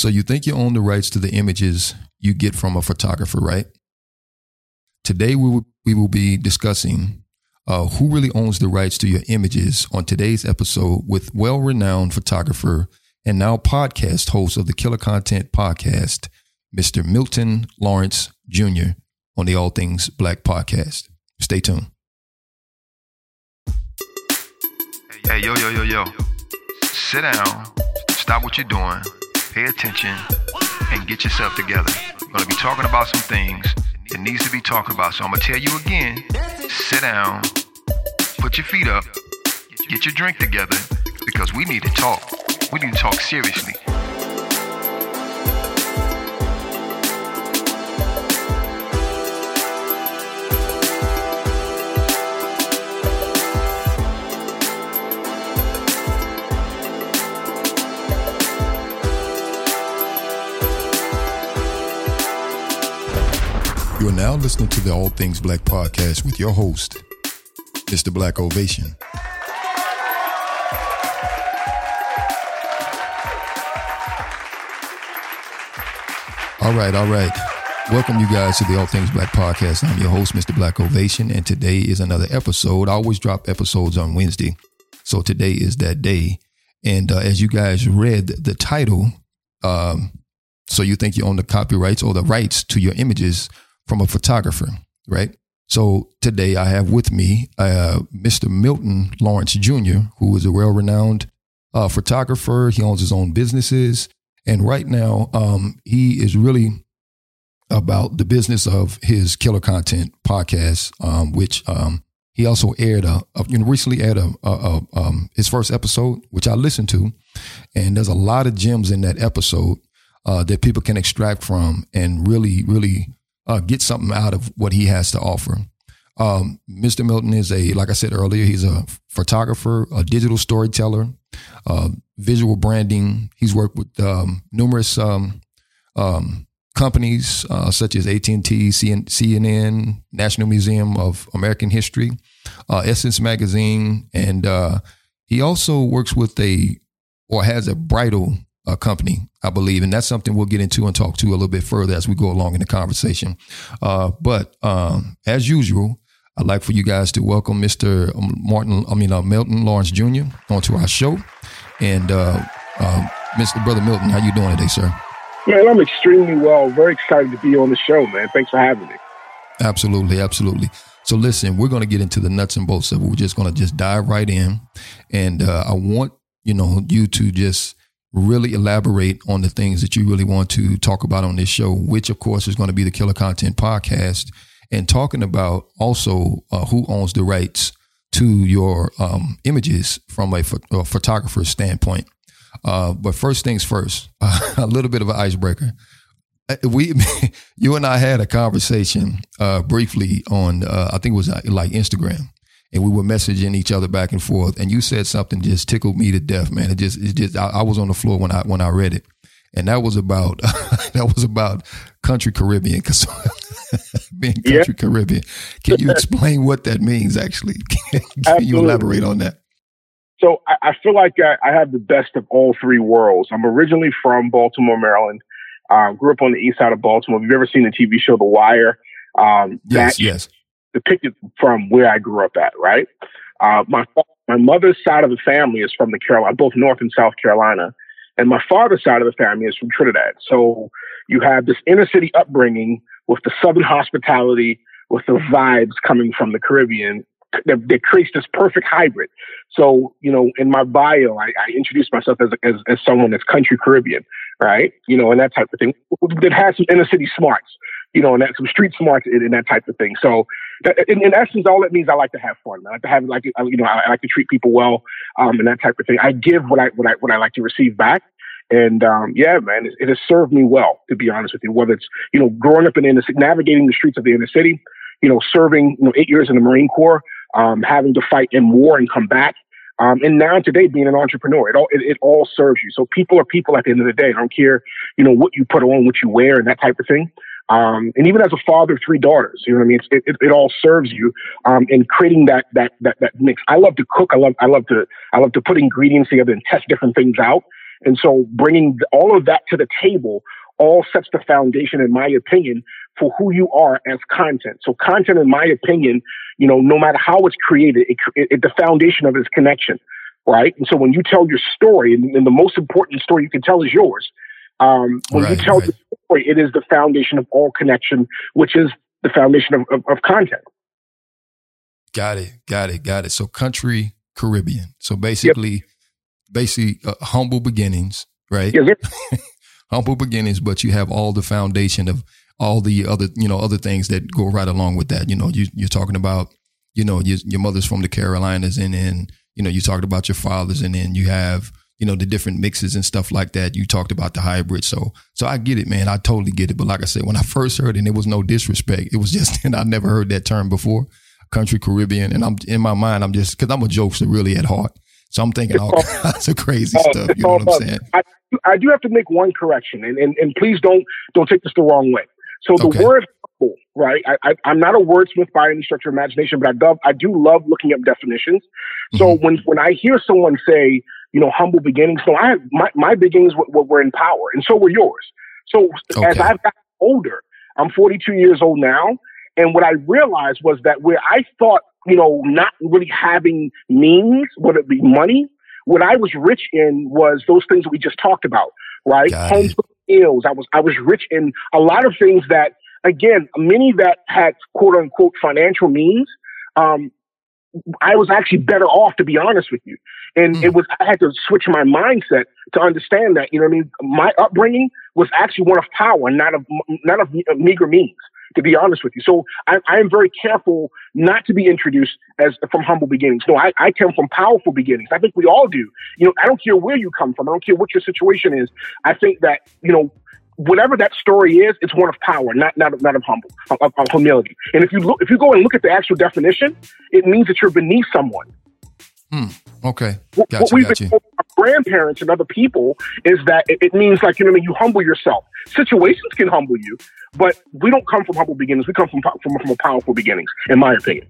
So you think you own the rights to the images you get from a photographer, right? Today we will, we will be discussing uh, who really owns the rights to your images on today's episode with well-renowned photographer and now podcast host of the Killer Content Podcast, Mr. Milton Lawrence Jr. on the All Things Black podcast. Stay tuned. Hey, yo, yo, yo, yo. Sit down, stop what you're doing, pay attention, and get yourself together. We're going to be talking about some things that needs to be talked about. So I'm going to tell you again, sit down, put your feet up, get your drink together, because we need to talk. We need to talk seriously. You are now listening to the All Things Black podcast with your host, Mr. Black Ovation. All right, all right. Welcome you guys to the All Things Black podcast. I'm your host, Mr. Black Ovation, and today is another episode. I always drop episodes on Wednesday, so today is that day. And uh, as you guys read the title, um, so you think you own the copyrights or the rights to your images from a photographer, right? So today I have with me uh, Mr. Milton Lawrence Jr., who is a well-renowned uh, photographer. He owns his own businesses, and right now um, he is really about the business of his Killer Content podcast, um, which um, he also aired a, a, you know recently aired a, a, um, his first episode, which I listened to, and there's a lot of gems in that episode uh, that people can extract from and really really uh, get something out of what he has to offer. Um, Mr. Milton is a, like I said earlier, he's a photographer, a digital storyteller, uh, visual branding. He's worked with um, numerous um, um companies uh, such as AT&T, CNN, National Museum of American History, uh, Essence Magazine, and uh, he also works with a or has a bridal uh, company, I believe, and that's something we'll get into and talk to a little bit further as we go along in the conversation. Uh, but um, as usual, I'd like for you guys to welcome Mr. Martin, I mean uh, Milton Lawrence Jr. onto our show, and uh, uh, Mr. Brother Milton, how you doing today, sir? Man, I'm extremely well. Very excited to be on the show, man. Thanks for having me. Absolutely, absolutely. So listen, we're going to get into the nuts and bolts of it. We're just going to just dive right in, and uh, I want you know you to just really elaborate on the things that you really want to talk about on this show, which of course is going to be the Killer Content Podcast, and talking about also uh, who owns the rights to your um, images from a, ph- a photographer's standpoint. Uh, but first things first, a little bit of an icebreaker. Uh, we, you and I had a conversation uh, briefly on, uh, I think it was like Instagram, and we were messaging each other back and forth. And you said something just tickled me to death, man. It just, it just, I, I was on the floor when I when I read it, and that was about that was about country Caribbean because being country yeah. Caribbean. Can you explain what that means? Actually, can, can you elaborate on that? So I, I feel like I, I, have the best of all three worlds. I'm originally from Baltimore, Maryland. Uh, grew up on the east side of Baltimore. Have you ever seen the TV show The Wire? Um, yes, yes depicted from where I grew up at, right? Uh, my my mother's side of the family is from the Carolina, both North and South Carolina, and my father's side of the family is from Trinidad. So you have this inner city upbringing with the Southern hospitality, with the vibes coming from the Caribbean that, that creates this perfect hybrid. So, you know, in my bio, I, I introduce myself as, as, as someone that's country Caribbean, right? You know, and that type of thing that has some inner city smarts, you know, and that some street smarts and, and that type of thing. So, in, in, essence, all it means I like to have fun. I like to have like you know I, like to treat people well, um, and that type of thing. I give what I what I what I like to receive back. And um, yeah, man, it, it, has served me well, to be honest with you. Whether it's you know growing up in the inner navigating the streets of the inner city, you know, serving you know eight years in the Marine Corps, um, having to fight in war and come back, um, and now today being an entrepreneur, it all it, it, all serves you. So people are people at the end of the day. I don't care, you know, what you put on, what you wear, and that type of thing. Um, and even as a father of three daughters, you know what I mean? It, it, it all serves you um, in creating that, that that that mix. I love to cook. I love I love to I love to put ingredients together and test different things out. And so bringing all of that to the table all sets the foundation, in my opinion, for who you are as content. So content, in my opinion, you know, no matter how it's created, it, it, the foundation of it is connection, right? And so when you tell your story, and, and the most important story you can tell is yours. Um, when right, you tell right. the story, it is the foundation of all connection, which is the foundation of, of, of content. Got it. Got it. Got it. So country Caribbean. So basically, yep. basically uh, humble beginnings, right? Yes, humble beginnings, but you have all the foundation of all the other, you know, other things that go right along with that. You know, you, you're talking about, you know, your, your mother's from the Carolinas and then, you know, you talked about your father's and then you have, you know, the different mixes and stuff like that. You talked about the hybrid. So, so I get it, man. I totally get it. But like I said, when I first heard it, and it was no disrespect. It was just, and I never heard that term before, country Caribbean. And I'm in my mind, I'm just, cause I'm a jokester really at heart. So I'm thinking all kinds of crazy uh, stuff. You know what I'm saying? I, I do have to make one correction, and, and, and please don't don't take this the wrong way. So the okay. word right? I, I, am not a wordsmith by any stretch of imagination, but I do, I do love looking up definitions. So mm-hmm. when when I hear someone say, you know, humble beginnings, so I my my beginnings were, were in power, and so were yours. So okay. as I've gotten older, I'm 42 years old now, and what I realized was that where I thought, you know, not really having means, whether it be money, what I was rich in was those things that we just talked about, right? Homes skills. I was I was rich in a lot of things that again, many that had quote unquote financial means. Um, I was actually better off, to be honest with you. And mm. it was, I had to switch my mindset to understand that, you know what I mean? My upbringing was actually one of power, not of, not of meager means to be honest with you. So I, I, am very careful not to be introduced as from humble beginnings. No, I, I come from powerful beginnings. I think we all do. You know, I don't care where you come from. I don't care what your situation is. I think that, you know, whatever that story is, it's one of power, not not not of humble, of, of humility. And if you look, if you go and look at the actual definition, it means that you're beneath someone. Hmm. Okay. Gotcha, what we've been told our grandparents and other people is that it, it means like you know, I mean, you humble yourself. Situations can humble you, but we don't come from humble beginnings. We come from from, from a powerful beginnings, in my opinion.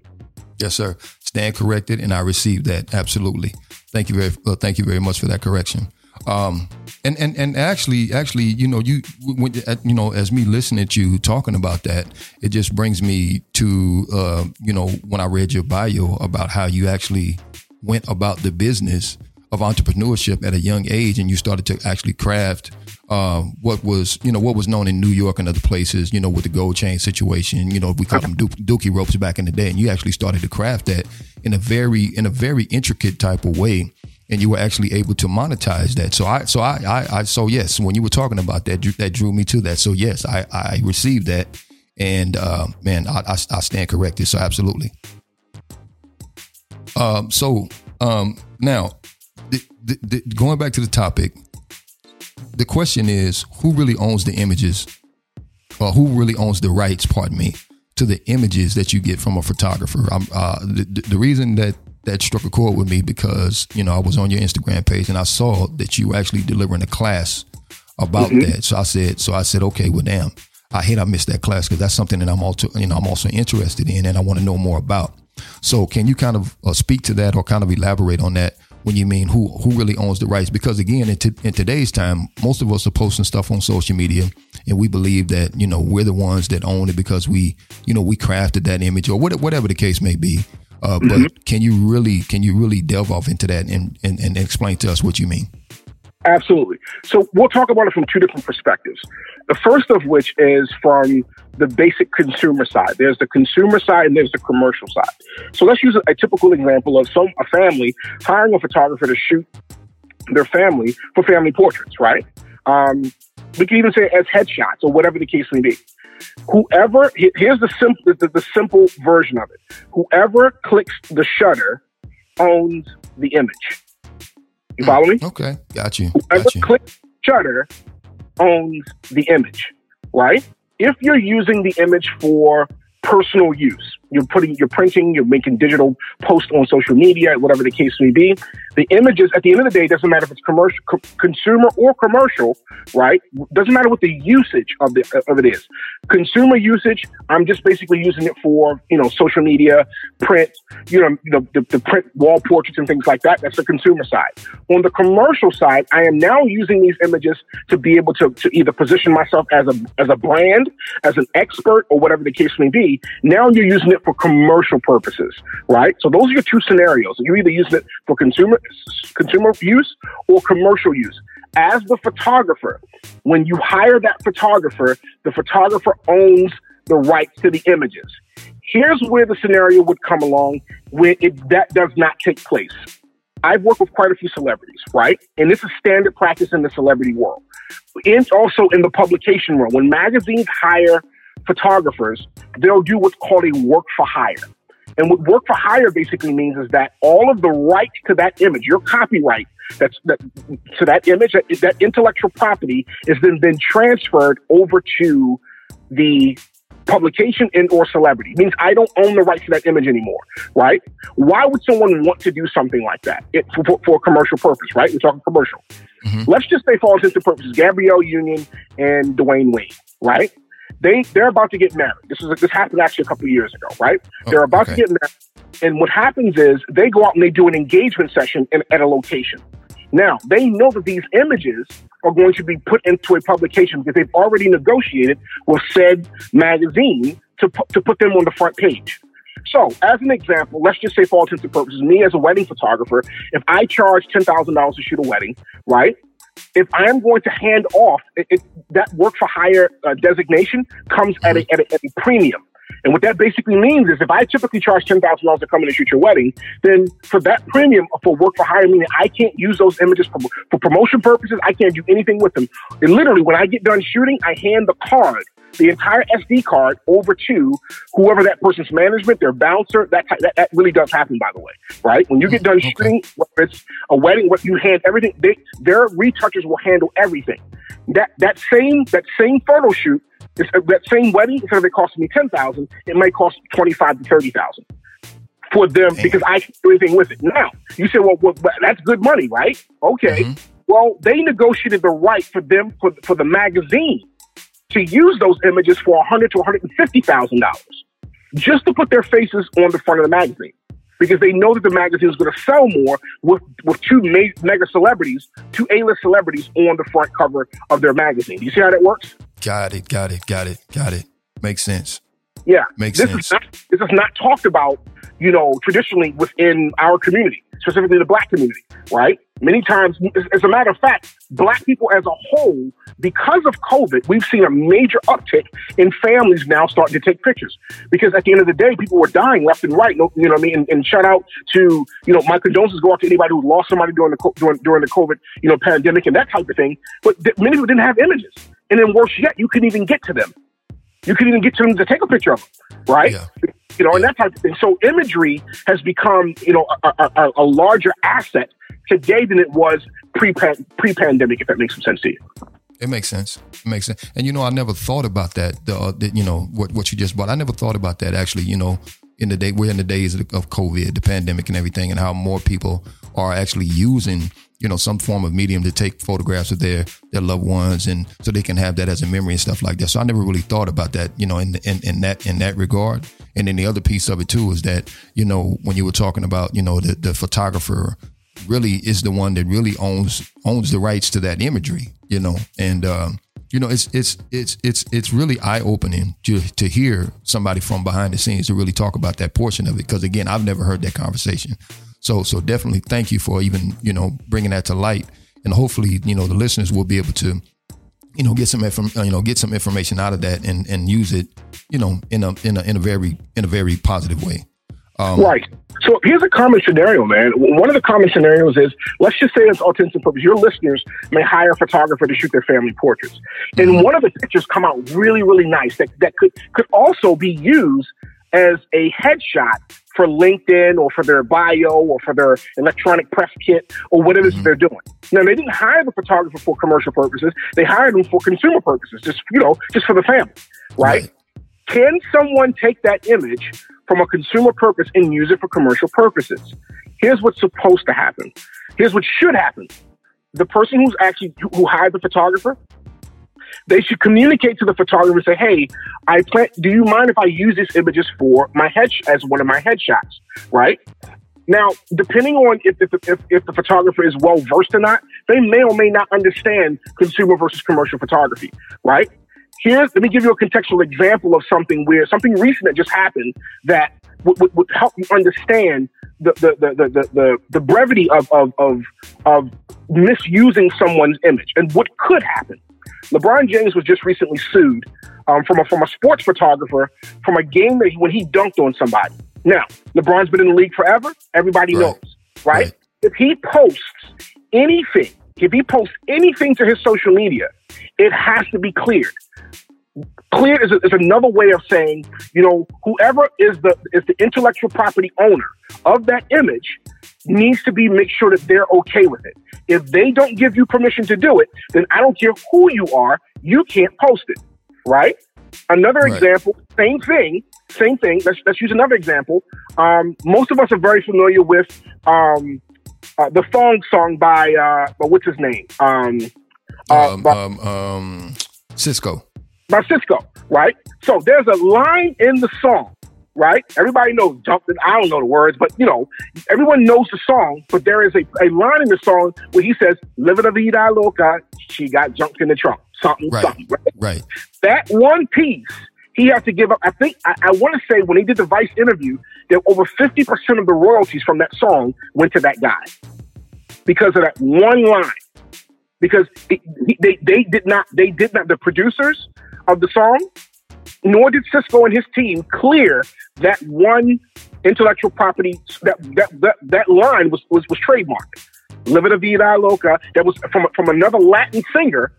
Yes, sir. Stand corrected, and I received that absolutely. Thank you very, uh, thank you very much for that correction. Um, and and and actually, actually, you know, you when, you know, as me listening to you talking about that, it just brings me to, uh, you know, when I read your bio about how you actually went about the business of entrepreneurship at a young age, and you started to actually craft um, what was you know what was known in New York and other places, you know, with the gold chain situation. You know, we called them dookie ropes back in the day, and you actually started to craft that in a very in a very intricate type of way, and you were actually able to monetize that. So I so I I, I so yes, when you were talking about that, that drew me to that. So yes, I I received that, and uh, man, I, I, I stand corrected. So absolutely. Um. So um. Now, the, the, the, going back to the topic the question is who really owns the images or who really owns the rights, pardon me, to the images that you get from a photographer. Uh, the, the, reason that that struck a chord with me because, you know, I was on your Instagram page and I saw that you were actually delivering a class about mm-hmm. that. So I said, so I said, okay, well, damn, I hate I missed that class because that's something that I'm also, you know, I'm also interested in and I want to know more about. So can you kind of uh, speak to that or kind of elaborate on that when you mean who who really owns the rights. Because again, in, t- in today's time, most of us are posting stuff on social media, and we believe that you know we're the ones that own it because we you know we crafted that image or whatever the case may be. Uh, mm-hmm. But can you really can you really delve off into that and, and, and explain to us what you mean? Absolutely. So we'll talk about it from two different perspectives. The first of which is from the basic consumer side. There's the consumer side and there's the commercial side. So let's use a, a typical example of some a family hiring a photographer to shoot their family for family portraits, right? Um, we can even say as headshots or whatever the case may be. Whoever here's the simple the, the simple version of it. Whoever clicks the shutter owns the image. You follow me? Hmm, okay, got you. Whoever got you. clicks shutter owns the image, right? If you're using the image for personal use, you're putting, you're printing, you're making digital posts on social media, whatever the case may be. The images, at the end of the day, doesn't matter if it's commercial, co- consumer or commercial, right? Doesn't matter what the usage of the of it is. Consumer usage, I'm just basically using it for you know social media, print, you know the, the, the print wall portraits and things like that. That's the consumer side. On the commercial side, I am now using these images to be able to, to either position myself as a as a brand, as an expert, or whatever the case may be. Now you're using it for commercial purposes, right? So those are your two scenarios. You're either using it for consumer consumer use or commercial use. As the photographer, when you hire that photographer, the photographer owns the rights to the images. Here's where the scenario would come along when it, that does not take place. I've worked with quite a few celebrities, right? And this is standard practice in the celebrity world. And also in the publication world. When magazines hire photographers, they'll do what's called a work for hire. And what work for hire basically means is that all of the rights to that image, your copyright that's that to that image, that, that intellectual property is then then transferred over to the publication and or celebrity. It means I don't own the rights to that image anymore, right? Why would someone want to do something like that it, for, for, a commercial purpose, right? We're talking commercial. Mm-hmm. Let's just say for all intents and purposes, Gabrielle Union and Dwyane Wade, right? They they're about to get married. This is this happened actually a couple years ago, right? Oh, they're about okay. to get married, and what happens is they go out and they do an engagement session in, at a location. Now they know that these images are going to be put into a publication because they've already negotiated with said magazine to pu- to put them on the front page. So, as an example, let's just say for all intents and purposes, me as a wedding photographer, if I charge ten thousand dollars to shoot a wedding, right? If I am going to hand off it, it, that work for hire uh, designation comes at a, at a, at, a, premium. And what that basically means is if I typically charge $10,000 to come in and shoot your wedding, then for that premium for work for hire, meaning I can't use those images for, for promotion purposes, I can't do anything with them. And literally, when I get done shooting, I hand the card the entire SD card over to whoever that person's management, their bouncer. That, that that really does happen, by the way, right? When you get done okay. shooting, whether it's a wedding, what you hand everything, they, their retouchers will handle everything. That that same that same photo shoot, that same wedding, instead of it costing me ten thousand, it might cost twenty five to thirty thousand for them Damn. because I can do anything with it. Now you say, well, well that's good money, right? Okay. Mm-hmm. Well, they negotiated the right for them for for the magazine to use those images for 100 to 150 thousand dollars just to put their faces on the front of the magazine because they know that the magazine is going to sell more with with two mega celebrities, two A-list celebrities on the front cover of their magazine. Do you see how that works? Got it. Got it. Got it. Got it. Makes sense. Yeah, makes this sense. Is not, this is not talked about, you know, traditionally within our community, specifically the black community, right? Many times, as a matter of fact, black people as a whole, because of COVID, we've seen a major uptick in families now starting to take pictures. Because at the end of the day, people were dying left and right. You know what I mean? And, and shout out to, you know, my condolences go out to anybody who lost somebody during the during, during the COVID, you know, pandemic and that type of thing. But th- many people didn't have images. And then worse yet, you couldn't even get to them. You couldn't even get to them to take a picture of them, right? Yeah you know, and that type of thing. So imagery has become, you know, a, a, a larger asset today than it was pre pre pandemic. If that makes some sense to you. It makes sense. It makes sense. And you know, I never thought about that. The, uh, the, you know what what you just brought. I never thought about that actually. You know, in the day we're in the days of COVID, the pandemic, and everything, and how more people are actually using you know some form of medium to take photographs of their their loved ones, and so they can have that as a memory and stuff like that. So I never really thought about that. You know, in in, in that in that regard. And then the other piece of it too is that you know when you were talking about you know the the photographer really is the one that really owns owns the rights to that imagery, you know, and um, you know it's it's it's it's it's really eye opening to to hear somebody from behind the scenes to really talk about that portion of it because again I've never heard that conversation. So so definitely thank you for even you know bringing that to light, and hopefully you know the listeners will be able to you know get some inform- you know get some information out of that and and use it you know in a in a in a very in a very positive way. Um, right. So here's a common scenario, man. One of the common scenarios is let's just say, it's all intents and purposes, your listeners may hire a photographer to shoot their family portraits, and mm-hmm. one of the pictures come out really, really nice that that could could also be used as a headshot for LinkedIn or for their bio or for their electronic press kit or whatever mm-hmm. they're doing. Now they didn't hire the photographer for commercial purposes; they hired them for consumer purposes, just you know, just for the family, right? right. Can someone take that image from a consumer purpose and use it for commercial purposes. Here's what's supposed to happen. Here's what should happen. The person who's actually who hired the photographer, they should communicate to the photographer and say, "Hey, I plan. Do you mind if I use these images for my head as one of my headshots?" Right? Now, depending on if, if, if, if the photographer is well versed or not, they may or may not understand consumer versus commercial photography, right? Here's, let me give you a contextual example of something where something recent that just happened that would, would, would help you understand the, the, the, the, the, the brevity of, of, of, of misusing someone's image and what could happen. LeBron James was just recently sued um, from, a, from a sports photographer from a game that he, when he dunked on somebody. Now, LeBron's been in the league forever. Everybody right. knows, right? right? If he posts anything, if he posts anything to his social media, it has to be cleared. Cleared is, is another way of saying, you know, whoever is the is the intellectual property owner of that image needs to be make sure that they're okay with it. If they don't give you permission to do it, then I don't care who you are, you can't post it, right? Another right. example, same thing, same thing. Let's let's use another example. Um, most of us are very familiar with um, uh, the Thong song by uh, what's his name? Um, uh, um, by, um, um, Sisqó. By Sisqó, right? So there's a line in the song, right? Everybody knows jumping. I don't know the words, but you know, everyone knows the song. But there is a, a line in the song where he says, "Living a vida loca, she got jumped in the trunk." Something, right. something. Right? right. That one piece he had to give up. I think I, I want to say when he did the Vice interview, that over fifty percent of the royalties from that song went to that guy because of that one line. Because it, they they did not they did not the producers of the song, nor did Sisqó and his team clear that one intellectual property that that that, that line was was was trademarked. Living Vida Loca that was from from another Latin singer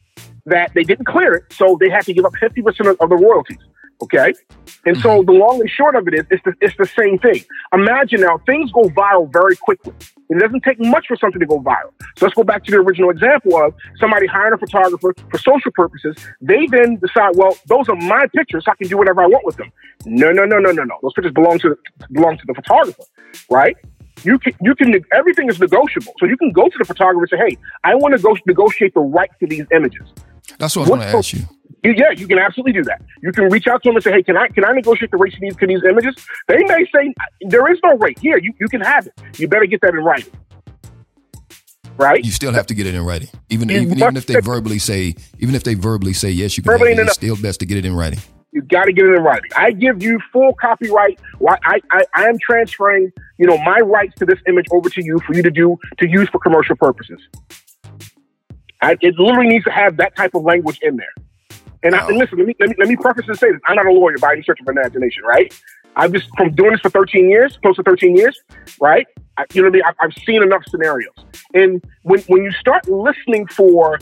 that they didn't clear it, so they had to give up 50% of, of the royalties. Okay. And so mm-hmm. the long and short of it is, it's the, it's the same thing. Imagine now things go viral very quickly. It doesn't take much for something to go viral. So let's go back to the original example of somebody hiring a photographer for social purposes. They then decide, well, those are my pictures. So I can do whatever I want with them. No, no, no, no, no, no. Those pictures belong to belong to the photographer, right? You can, you can, everything is negotiable. So you can go to the photographer and say, hey, I want to go negotiate the right to these images. That's what I want to ask you. Yeah, you can absolutely do that. You can reach out to them and say, "Hey, can I can I negotiate the rate to these, to these images?" They may say, "There is no rate here. You you can have it. You better get that in writing." Right? You still have to get it in writing, even even, even if they verbally say, even if they verbally say yes, you can. Verbally, have it, it's still best to get it in writing. You got to get it in writing. I give you full copyright. I, I, I am transferring, you know, my rights to this image over to you for you to do to use for commercial purposes. I, it literally needs to have that type of language in there. And, I, and listen, let me, let me let me preface and say this: I'm not a lawyer by any stretch of imagination, right? I've just from doing this for 13 years, close to 13 years, right? I, you know what I mean? I, I've seen enough scenarios, and when when you start listening for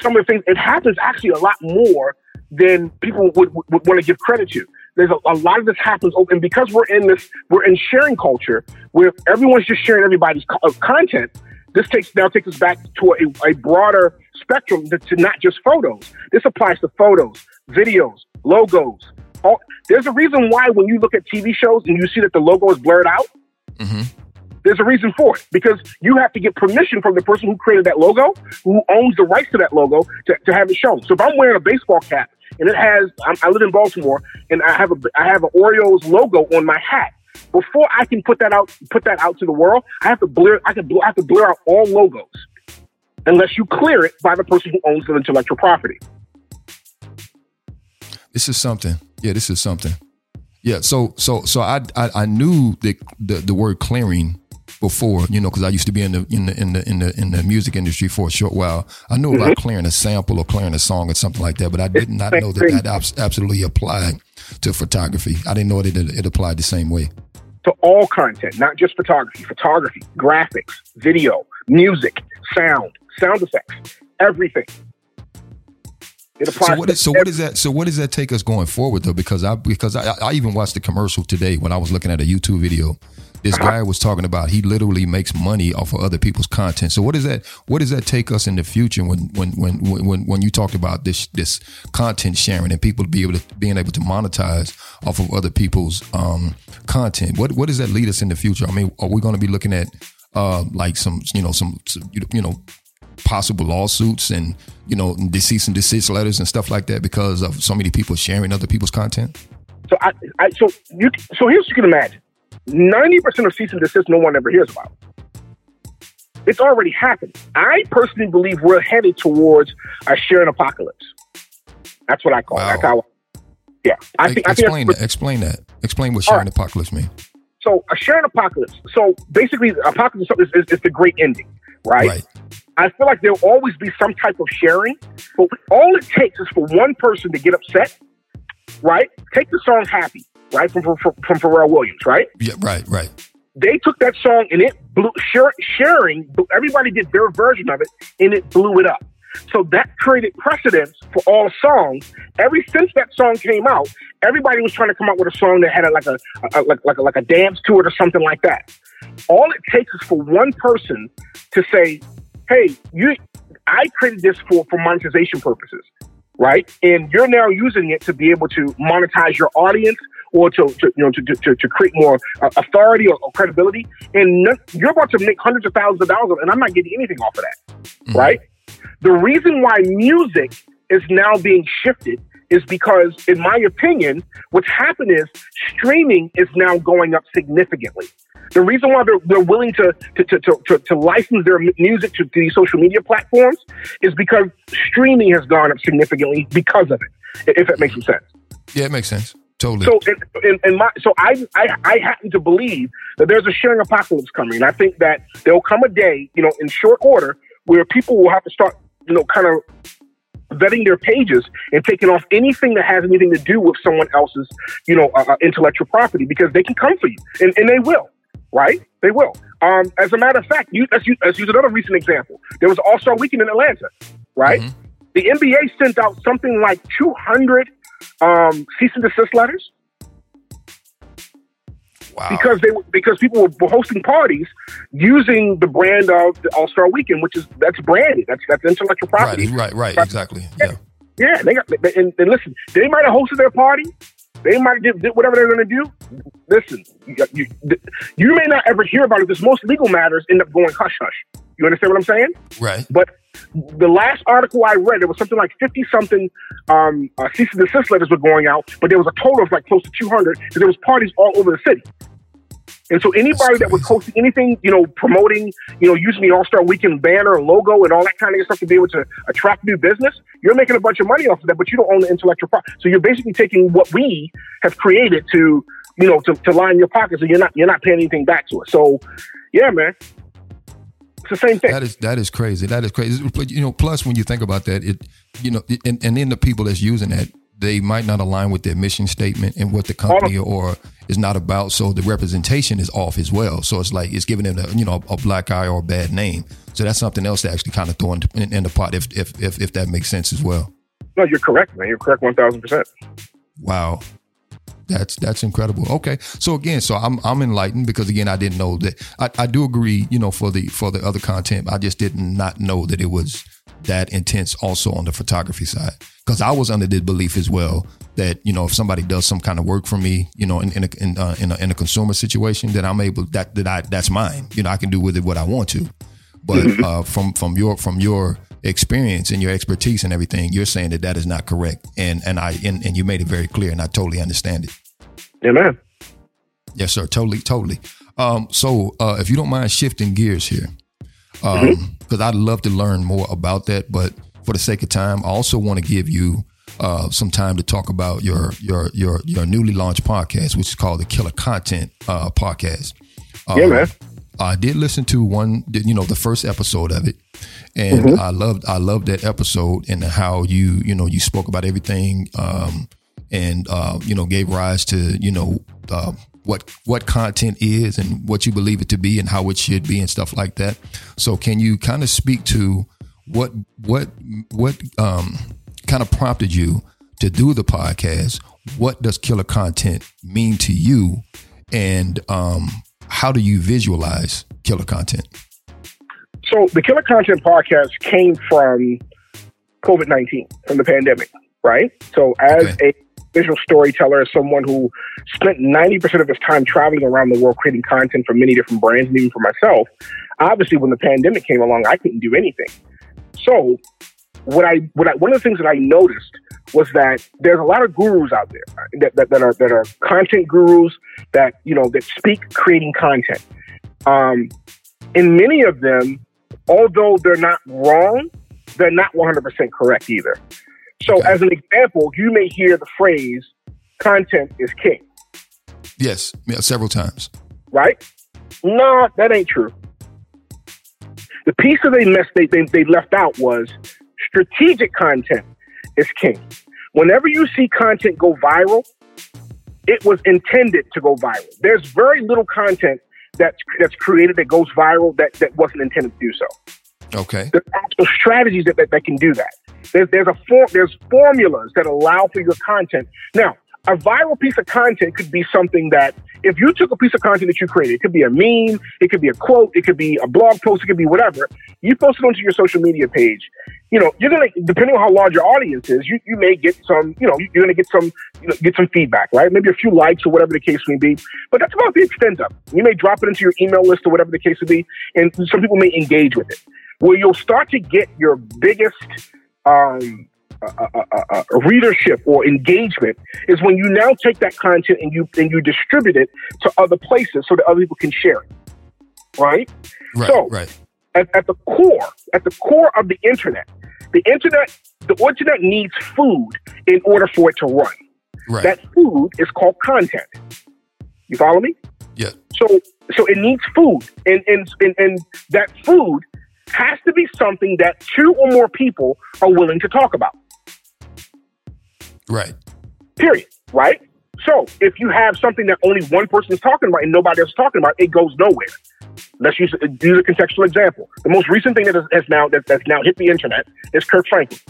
some of the things, it happens actually a lot more than people would, would, would want to give credit to. There's a, a, lot of this happens, oh, and because we're in this, we're in sharing culture where everyone's just sharing everybody's co- content. This takes now takes us back to a, a broader spectrum to, to, not just photos. This applies to photos, videos, logos. All, there's a reason why when you look at TV shows and you see that the logo is blurred out. Mm-hmm. There's a reason for it because you have to get permission from the person who created that logo, who owns the rights to that logo, to, to have it shown. So if I'm wearing a baseball cap and it has, I'm, i live in Baltimore, and I have a I have an Orioles logo on my hat. Before I can put that out, put that out to the world, I have to blur. I can. I have to blur out all logos unless you clear it by the person who owns the intellectual property. This is something. Yeah, this is something. Yeah, so so so I I, I knew the, the the word clearing before, you know, because I used to be in the in the in the in the in the music industry for a short while. I knew about mm-hmm. clearing a sample or clearing a song or something like that, but I did not know that that absolutely applied to photography. I didn't know that it, it applied the same way. To all content, not just photography, photography, graphics, video, music, sound, sound effects, everything. So what is so what is that? So what does that take us going forward though? Because I because I, I even watched the commercial today when I was looking at a YouTube video. This guy was talking about he literally makes money off of other people's content. So what does that what does that take us in the future when when when when when you talked about this this content sharing and people be able to being able to monetize off of other people's um, content? What what does that lead us in the future? I mean, are we going to be looking at uh, like some you know some, some you know possible lawsuits and you know cease and desist letters and stuff like that because of so many people sharing other people's content? So I, I so you so here's what you can imagine. Ninety percent of cease and desist no one ever hears about. It's already happened. I personally believe we're headed towards a sharing apocalypse. That's what I call wow. it. That's how. Yeah, I think. Explain I think that. Explain that. Explain what sharing right. apocalypse means. So a sharing apocalypse. So basically, apocalypse is, is, is the great ending, right? right? I feel like there'll always be some type of sharing, but all it takes is for one person to get upset, right? Take the song "Happy," right from from, from Pharrell Williams, right? Yeah, right, right. They took that song and it blew share, sharing. Everybody did their version of it, and it blew it up. So that created precedence for all songs. Every since that song came out, everybody was trying to come up with a song that had a, like a, a like like a, like a dance to it or something like that. All it takes is for one person to say, "Hey, you, I created this for for monetization purposes." Right, and you're now using it to be able to monetize your audience, or to, to you know to, to, to create more uh, authority or, or, credibility. And you're about to make hundreds of thousands of dollars, and I'm not getting anything off of that, mm-hmm. right? The reason why music is now being shifted is because, in my opinion, what's happened is streaming is now going up significantly. The reason why they're, they're willing to, to, to, to, to license their music to, to these social media platforms is because streaming has gone up significantly because of it, if it makes some sense. Yeah, it makes sense. Totally. So, in, in, in, my, so I, I, I happen to believe that there's a sharing apocalypse coming. And I think that there'll come a day, you know, in short order, where people will have to start you know, kind of vetting their pages and taking off anything that has anything to do with someone else's, you know, uh, uh, intellectual property because they can come for you and, and they will, right? They will. Um, as a matter of fact, you, let's, use, let's use another recent example. There was All Star Weekend in Atlanta, right? Mm-hmm. The NBA sent out something like 200 um, cease and desist letters Wow. Because they because people were hosting parties using the brand of the All Star Weekend, which is that's branded. That's that's intellectual property. Right, right, right, exactly. Yeah. Yeah, they got and, and listen, they might have hosted their party. They might did whatever they're going to do. Listen, you, you, you may not ever hear about it because most legal matters end up going hush hush. You understand what I'm saying? Right. But the last article I read, there was something like 50 something um, uh, cease and desist letters were going out, but there was a total of like close to 200 because there was parties all over the city. And so anybody that was hosting anything, you know, promoting, you know, using the All Star Weekend banner logo and all that kind of stuff to be able to attract new business, you're making a bunch of money off of that, but you don't own the intellectual property. So you're basically taking what we have created to, you know, to, to line your pockets, and you're not you're not paying anything back to us. So, yeah, man. It's the same thing. That is that is crazy. That is crazy. You know, plus when you think about that, it you know, and, and then the people that's using that, they might not align with their mission statement and what the company or is not about. So the representation is off as well. So it's like it's giving them a you know a black eye or a bad name. So that's something else to actually kind of throw in, in, in the pot if, if if if that makes sense as well. No, you're correct, man. You're correct, one thousand percent. Wow. That's that's incredible. Okay, so again, so I'm I'm enlightened because again I didn't know that. I, I do agree, you know, for the for the other content, I just didn't not know that it was that intense also on the photography side because I was under the belief as well that you know if somebody does some kind of work for me, you know, in in a, in, uh, in, a, in a consumer situation, that I'm able that that I that's mine. You know, I can do with it what I want to. But mm-hmm. uh, from from your from your experience and your expertise and everything, you're saying that that is not correct, and and I and, and you made it very clear, and I totally understand it. Yeah, man. Yes, sir. Totally, totally. Um, so uh, if you don't mind shifting gears here, because um, mm-hmm. I'd love to learn more about that, but for the sake of time, I also want to give you uh, some time to talk about your your your your newly launched podcast, which is called the Killer Content uh, Podcast. yeah, um, man. I did listen to one, you know, the first episode of it, and mm-hmm. I loved I loved that episode and how you you know you spoke about everything, um, and uh, you know gave rise to you know uh, what what content is and what you believe it to be and how it should be and stuff like that. So, can you kind of speak to what what what um kind of prompted you to do the podcast. What does killer content mean to you, and um, how do you visualize killer content? So the killer content podcast came from COVID nineteen, from the pandemic, right? So as okay. a visual storyteller, as someone who spent 90% of his time traveling around the world creating content for many different brands and even for myself, obviously when the pandemic came along, I couldn't do anything. So what I, what I, one of the things that I noticed was that there's a lot of gurus out there that, that, that are, that are content gurus that, you know, that speak creating content. Um, and many of them, although they're not wrong, they're not 100% correct either. So, okay. as an example, you may hear the phrase content is king. Yes, yeah, several times. Right? No, that ain't true. The piece that they missed, they, they, they left out was strategic content is king. Whenever you see content go viral, it was intended to go viral. There's very little content that's that's created that goes viral that, that wasn't intended to do so. Okay. There's actual strategies that, that, that can do that. There's there's a form there's formulas that allow for your content. Now, a viral piece of content could be something that if you took a piece of content that you created, it could be a meme, it could be a quote, it could be a blog post, it could be whatever. You post it onto your social media page. You know, you're gonna depending on how large your audience is, you, you may get some, you know, you're gonna get some you know, get some feedback, right? Maybe a few likes or whatever the case may be. But that's about the extent of it. You may drop it into your email list or whatever the case may be, and some people may engage with it. Where you'll start to get your biggest um, uh, uh, readership or engagement is when you now take that content and you and you distribute it to other places so that other people can share it. Right. Right. So, right. At, at the core, at the core of the internet, the internet, the internet needs food in order for it to run. Right. That food is called content. You follow me? Yeah. So so it needs food, and and and, and that food has to be something that two or more people are willing to talk about. Right. Period. Right? So if you have something that only one person is talking about and nobody else is talking about, it goes nowhere. Let's use, use a contextual example. The most recent thing that has now that, that's now hit the internet is Kirk Franklin,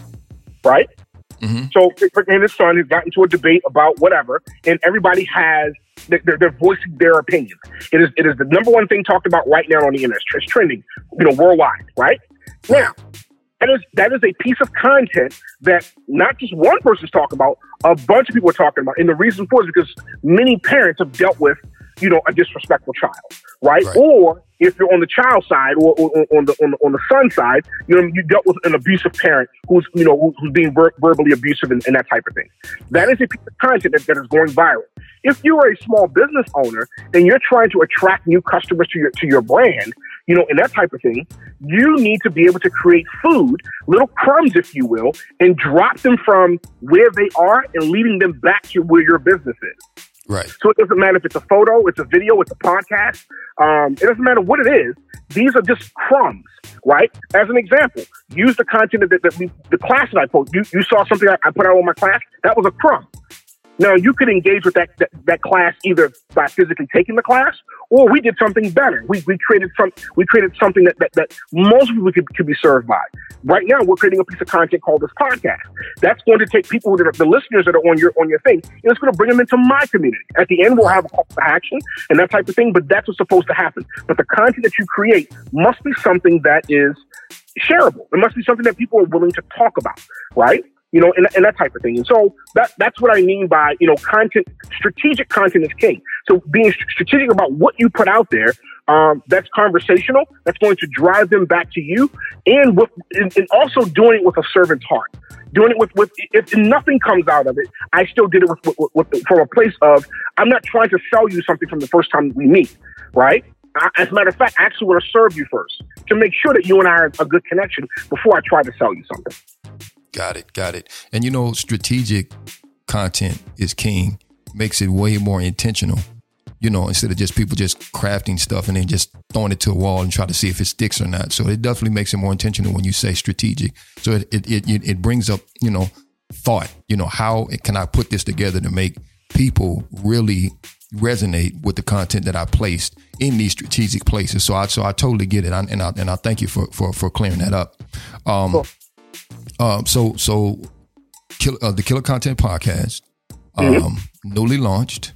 right? Mm-hmm. So and his son has gotten into a debate about whatever, and everybody has they're, they're voicing their opinion. It is it is the number one thing talked about right now on the internet. It's trending, you know, worldwide, right? Now, that is that is a piece of content that not just one person's talking about, a bunch of people are talking about. And the reason for it is because many parents have dealt with, you know, a disrespectful child, right? right. Or if you're on the child side or, or, or on the on the on the son side, you know, you dealt with an abusive parent who's you know who's being ver- verbally abusive and, and, that type of thing. That is a piece of content that, that is going viral. If you are a small business owner and you're trying to attract new customers to your to your brand, you know, and that type of thing, you need to be able to create food, little crumbs, if you will, and drop them from where they are and leading them back to where your business is. Right. So it doesn't matter if it's a photo, it's a video, it's a podcast. Um, it doesn't matter what it is. These are just crumbs, right? As an example, use the content that, that we, the class that I put. You, you saw something I, I put out on my class. That was a crumb. Now you could engage with that, that, that class either by physically taking the class, or we did something better. We, we created some we created something that, that, that most people could, could be served by. Right now, we're creating a piece of content called this podcast. That's going to take people that are the listeners that are on your on your thing, and it's going to bring them into my community. At the end, we'll have a call to action and that type of thing. But that's what's supposed to happen. But the content that you create must be something that is shareable. It must be something that people are willing to talk about, right? You know, and, and that type of thing. And so that that's what I mean by, you know, content, strategic content is king. So being strategic about what you put out there, um, that's conversational. That's going to drive them back to you, and with and, and also doing it with a servant's heart. Doing it with with if nothing comes out of it, I still did it with, with, with from a place of I'm not trying to sell you something from the first time we meet, right? I, as a matter of fact, I actually want to serve you first to make sure that you and I are a good connection before I try to sell you something. Got it. Got it. And you know, strategic content is king, makes it way more intentional. You know, instead of just people just crafting stuff and then just throwing it to a wall and try to see if it sticks or not. So it definitely makes it more intentional when you say strategic. So it it it, it brings up you know thought. You know, how can I put this together to make people really resonate with the content that I placed in these strategic places. So I so I totally get it, I, and I and I thank you for for for clearing that up. Um, cool. Um, so so Kill, uh, the Killer Content Podcast, um, mm-hmm. newly launched.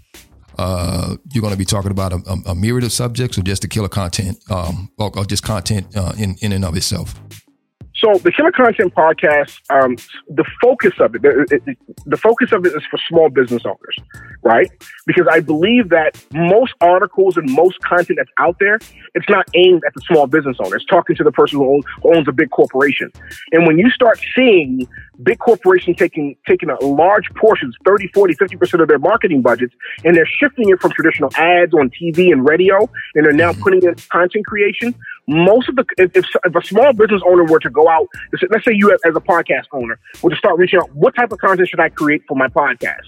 Uh, you're going to be talking about a, a, a, myriad of subjects, or just the killer content, um, or, or, just content uh, in in and of itself. So the Killer Content Podcast, um, the focus of it, the, the, focus of it is for small business owners, right? Because I believe that most articles and most content that's out there, it's not aimed at the small business owner. It's talking to the person who owns, who owns a big corporation. And when you start seeing big corporations taking taking a large portions 30 40 50% of their marketing budgets and they're shifting it from traditional ads on tv and radio and they're now putting in content creation most of the if, if, a small business owner were to go out let's say you as a podcast owner were to start reaching out what type of content should i create for my podcast?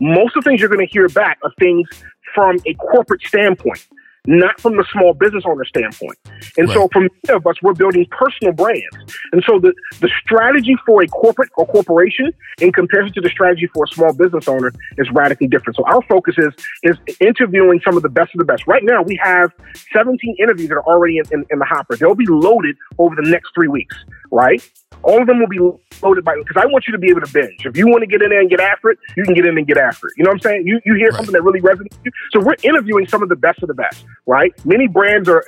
Most of the things you're going to hear back are things from a corporate standpoint not from the small business owner standpoint. And right. so for many of us, we're building personal brands. And so the, the strategy for a corporate or corporation in comparison to the strategy for a small business owner is radically different. So our focus is, is interviewing some of the best of the best. Right now, we have 17 interviews that are already in, in, in the hopper. They'll be loaded over the next three weeks, right? All of them will be loaded by because I want you to be able to binge. If you want to get in there and get after it, you can get in and get after it. You know what I'm saying? You you hear right. something that really resonates with you. So we're interviewing some of the best of the best, right? Many brands are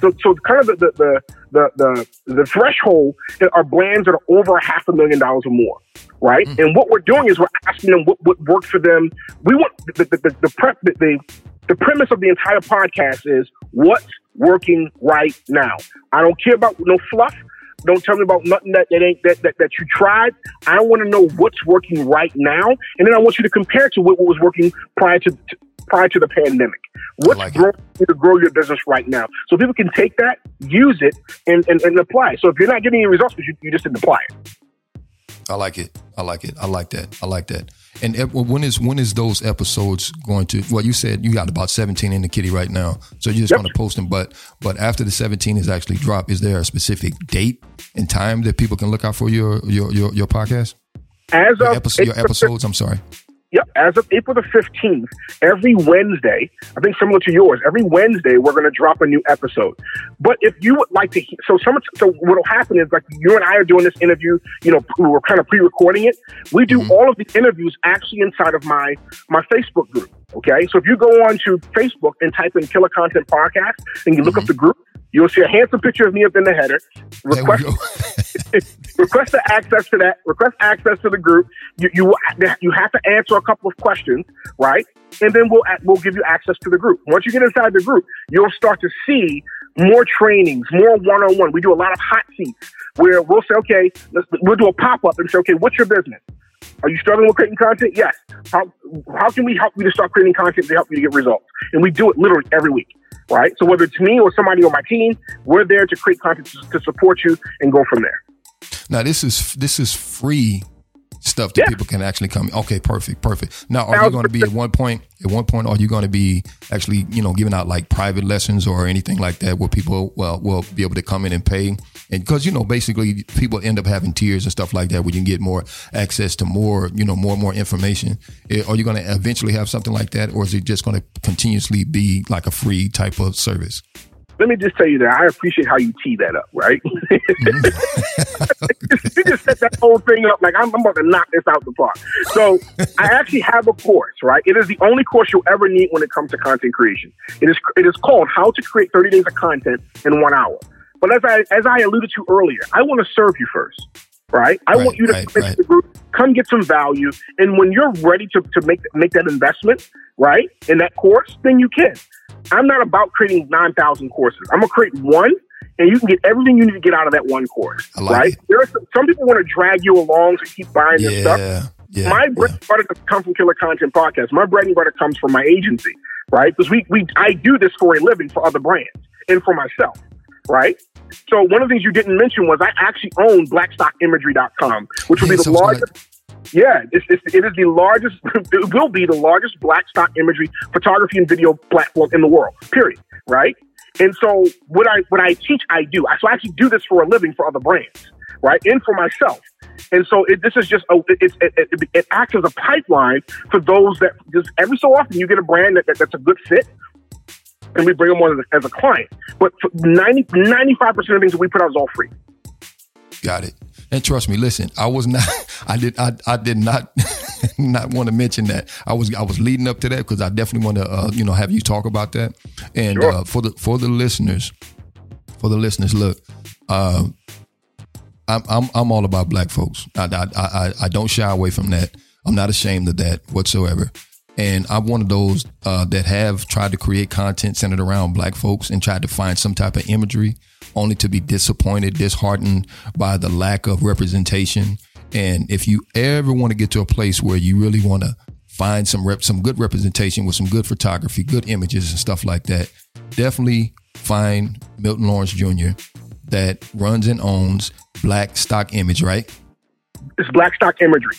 so so kind of the the the the, the threshold are brands that are over half a million dollars or more, right? Mm. And what we're doing is we're asking them what, what worked for them. We want the the the, the prep the, the the premise of the entire podcast is what's working right now. I don't care about no fluff. Don't tell me about nothing that, that ain't that, that, that you tried. I want to know what's working right now, and then I want you to compare to what, what was working prior to, to prior to the pandemic. What's like growing you to grow your business right now? So people can take that, use it, and, and, and apply. So if you're not getting any results, you, you just didn't apply it. I like it. I like it. I like that. I like that. And when is when is those episodes going to? Well, you said you got about seventeen in the kitty right now, so you're just yep. want to post them. But but after the seventeen is actually dropped, is there a specific date and time that people can look out for your your your, your podcast? As your, of, your episodes, I'm sorry. Yep. As of April the 15th, every Wednesday, I think similar to yours, every Wednesday, we're going to drop a new episode. But if you would like to, so some, so what will happen is like you and I are doing this interview, you know, we're kind of pre-recording it. We do mm-hmm. all of the interviews actually inside of my, my Facebook group. Okay. So if you go on to Facebook and type in Killer Content Podcast and you look mm-hmm. up the group, You'll see a handsome picture of me up in the header. Request, request the access to that. Request access to the group. You, you you have to answer a couple of questions, right? And then we'll we'll give you access to the group. Once you get inside the group, you'll start to see more trainings, more one-on-one. We do a lot of hot seats where we'll say, okay, let's we'll do a pop-up and say, okay, what's your business? Are you struggling with creating content? Yes. How, how can we help you to start creating content to help you to get results? And we do it literally every week right? So whether it's me or somebody on my team, we're there to create content to, support you and go from there. Now this is this is free stuff that yeah. people can actually come. Okay, perfect, perfect. Now, are you going to be at one point? At one point, are you going to be actually, you know, giving out like private lessons or anything like that, where people well will be able to come in and pay? And because you know, basically, people end up having tiers and stuff like that, where you can get more access to more, you know, more and more information. Eh, are you going to eventually have something like that, or is it just going to continuously be like a free type of service? Let me just tell you that I appreciate how you tee that up, right? Mm-hmm. you just set that whole thing up like I'm, I'm, about to knock this out the park. So I actually have a course, right? It is the only course you'll ever need when it comes to content creation. It is it is called How to Create 30 Days of Content in One Hour. But as I as I alluded to earlier, I want to serve you first. Right? I right, want you to right, come right. the group, come get some value, and when you're ready to, to make make that investment, right, in that course, then you can. I'm not about creating 9,000 courses. I'm going to create one and you can get everything you need to get out of that one course. Like right? It. There are some, some, people want to drag you along to keep buying yeah, this stuff. Yeah, my bread and butter doesn't come from Killer Content Podcast. My bread and butter comes from my agency, right? Because we, we I do this for a living for other brands and for myself, right? So one of the things you didn't mention was I actually own blackstockimagery.com, which will be the largest yeah, it's, it's, it is the largest, it will be the largest black stock imagery photography and video platform in the world, period. Right? And so what I, what I teach, I do. So I actually do this for a living for other brands, right? And for myself. And so it, this is just, a, it, it, it, it, acts as a pipeline for those that just every so often you get a brand that, that that's a good fit and we bring them on as a, as a client. But 90, 95% of things that we put out is all free. Got it. And trust me, listen, I was not, I did, I, I did not, not want to mention that. I was, I was leading up to that because I definitely want to, uh, you know, have you talk about that. And sure. uh, for the for the listeners, for the listeners, look, uh, I'm, I'm I'm all about black folks. I, I I I don't shy away from that. I'm not ashamed of that whatsoever. And I'm one of those uh, that have tried to create content centered around black folks and tried to find some type of imagery, only to be disappointed, disheartened by the lack of representation. And if you ever want to get to a place where you really want to find some rep, some good representation with some good photography, good images and stuff like that, definitely find Milton Lawrence Jr. that runs and owns Black Stock Image, right? It's Black Stock Imagery.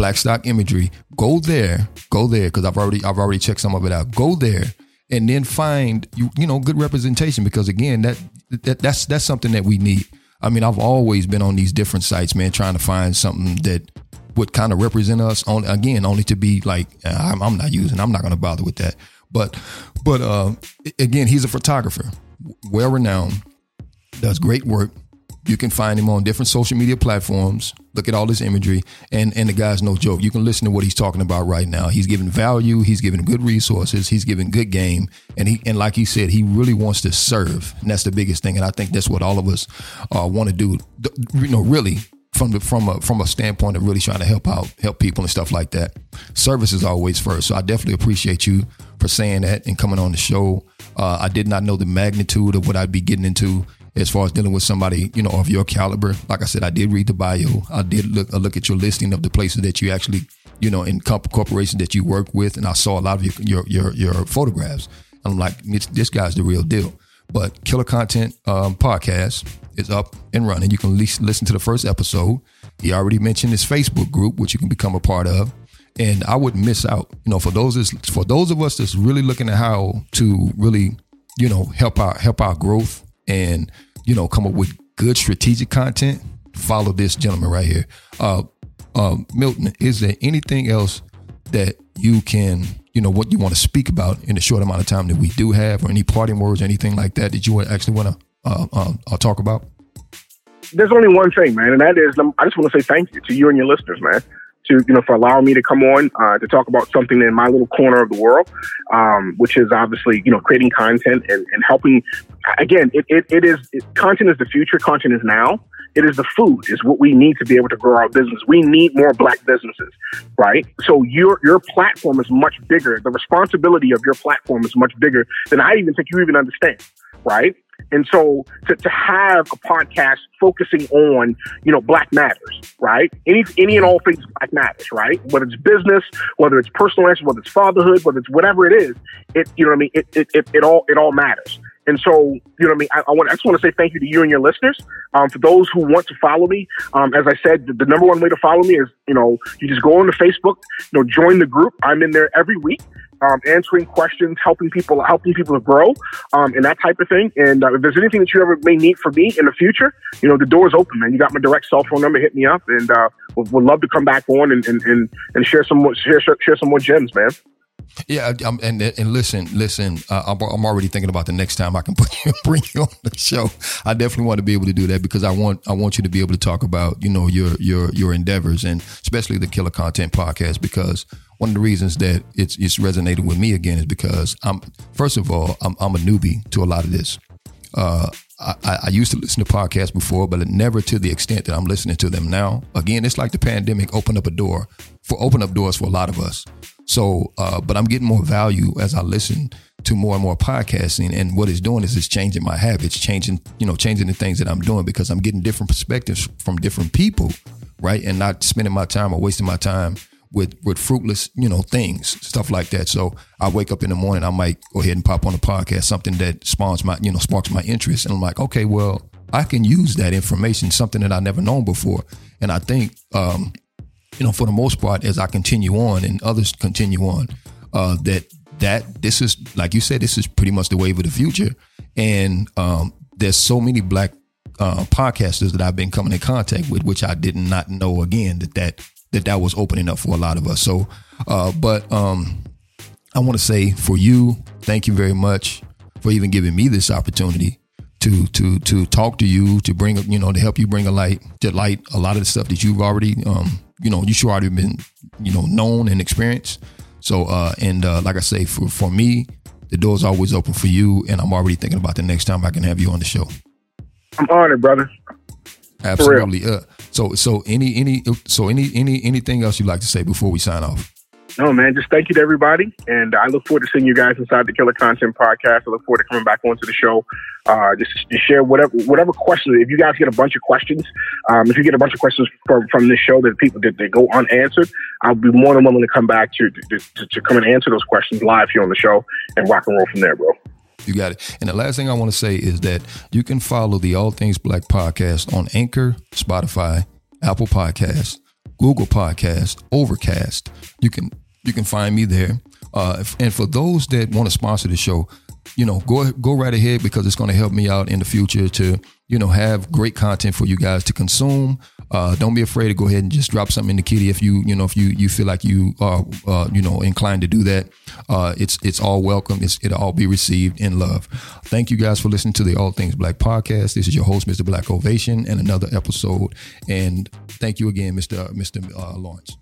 Black Stock Imagery. Go there, go there because I've already I've already checked some of it out. Go there and then find you you know good representation because again that, that that's that's something that we need. I mean, I've always been on these different sites, man, trying to find something that would kind of represent us. On again, only to be like, I'm, I'm not using. I'm not going to bother with that. But but uh, again, he's a photographer, well renowned, does great work. You can find him on different social media platforms. Look at all this imagery, and and the guy's no joke. You can listen to what he's talking about right now. He's giving value. He's giving good resources. He's giving good game, and he and like he said, he really wants to serve, and that's the biggest thing. And I think that's what all of us uh, want to do. You know, really from the, from a from a standpoint of really trying to help out, help people and stuff like that. Service is always first. So I definitely appreciate you for saying that and coming on the show. Uh, I did not know the magnitude of what I'd be getting into as far as dealing with somebody, you know, of your caliber. Like I said, I did read the bio. I did look, a look at your listing of the places that you actually, you know, in corporations that you work with, and I saw a lot of your your your, your photographs. I'm like, this guy's the real deal. But Killer Content um, podcast is up and running. You can listen to the first episode. He already mentioned his Facebook group, which you can become a part of. And I wouldn't miss out. You know, for those for those of us that's really looking at how to really, you know, help our help our growth and you know come up with good strategic content, follow this gentleman right here. Uh, uh, Milton, is there anything else that you can, you know, what you want to speak about in the short amount of time that we do have, or any parting words or anything like that that you actually want to uh, uh, uh, talk about? There's only one thing, man, and that is I just want to say thank you to you and your listeners, man to you know for allowing me to come on uh, to talk about something in my little corner of the world, um, which is obviously you know creating content and, and helping. Again, it, it, it is it, content is the future. Content is now. It is the food is what we need to be able to grow our business. We need more black businesses, right? So your your platform is much bigger. The responsibility of your platform is much bigger than I even think you even understand, right? And so to, to have a podcast focusing on, you know, Black Matters, right? Any any and all things Black Matters, right? Whether it's business, whether it's personal answers, whether it's fatherhood, whether it's whatever it is, it you know what I mean? It it, it, it all it all matters. And so, you know what I mean? I, I, want, I just want to say thank you to you and your listeners. Um, for those who want to follow me, um, as I said, the, the, number one way to follow me is, you know, you just go on to Facebook, you know, join the group. I'm in there every week um, answering questions, helping people, helping people to grow, um, and that type of thing. And uh, if there's anything that you ever may need from me in the future, you know, the door's open, man. You got my direct cell phone number. Hit me up, and uh, we'll, we'll love to come back on and and, and, and share some more, share share some more gems, man. Yeah, I'm, and and listen, listen. Uh, I'm, I'm already thinking about the next time I can you, bring you on the show. I definitely want to be able to do that because I want I want you to be able to talk about you know your your your endeavors and especially the Killer Content podcast because one of the reasons that it's it's resonating with me again is because I'm first of all I'm, I'm a newbie to a lot of this. Uh, I, I, used to listen to podcasts before, but never to the extent that I'm listening to them now. Again, it's like the pandemic opened up a door for open up doors for a lot of us. So, uh, but I'm getting more value as I listen to more and more podcasting, and what it's doing is it's changing my habits, changing you know changing the things that I'm doing because I'm getting different perspectives from different people, right, and not spending my time or wasting my time with with fruitless, you know, things, stuff like that. So I wake up in the morning, I might go ahead and pop on a podcast, something that spawns my, you know, sparks my interest. And I'm like, okay, well, I can use that information, something that I never known before. And I think um, you know, for the most part, as I continue on and others continue on, uh, that that this is like you said, this is pretty much the wave of the future. And um, there's so many black uh, podcasters that I've been coming in contact with, which I did not know again that that that that was opening up for a lot of us. So, uh, but um, I want to say for you, thank you very much for even giving me this opportunity to to to talk to you to bring you know to help you bring a light to light a lot of the stuff that you've already um you know you should already been you know known and experienced. So uh and uh like I say for for me the door's always open for you and I'm already thinking about the next time I can have you on the show. I'm honored, brother. Absolutely. Uh, so so any any so any any anything else you'd like to say before we sign off? No, man, just thank you to everybody. And I look forward to seeing you guys inside the Killer Content Podcast. I look forward to coming back onto the show. Uh, just, just share whatever whatever questions. If you guys get a bunch of questions, um, if you get a bunch of questions from, from this show that people that they go unanswered, I'll be more than willing to come back to, to, to, to come and answer those questions live here on the show and rock and roll from there, bro. You got it. And the last thing I want to say is that you can follow the All Things Black podcast on Anchor, Spotify, Apple Podcast, Google Podcast, Overcast. You can you can find me there. Uh, and for those that want to sponsor the show, you know, go go right ahead because it's going to help me out in the future to you know have great content for you guys to consume. Uh, don't be afraid to go ahead and just drop something in the kitty if you you know if you you feel like you are uh, you know inclined to do that. Uh, it's it's all welcome. It's, it'll all be received in love. Thank you guys for listening to the All Things Black podcast. This is your host, Mr. Black Ovation, and another episode. And thank you again, Mr. Mr. Uh, Lawrence.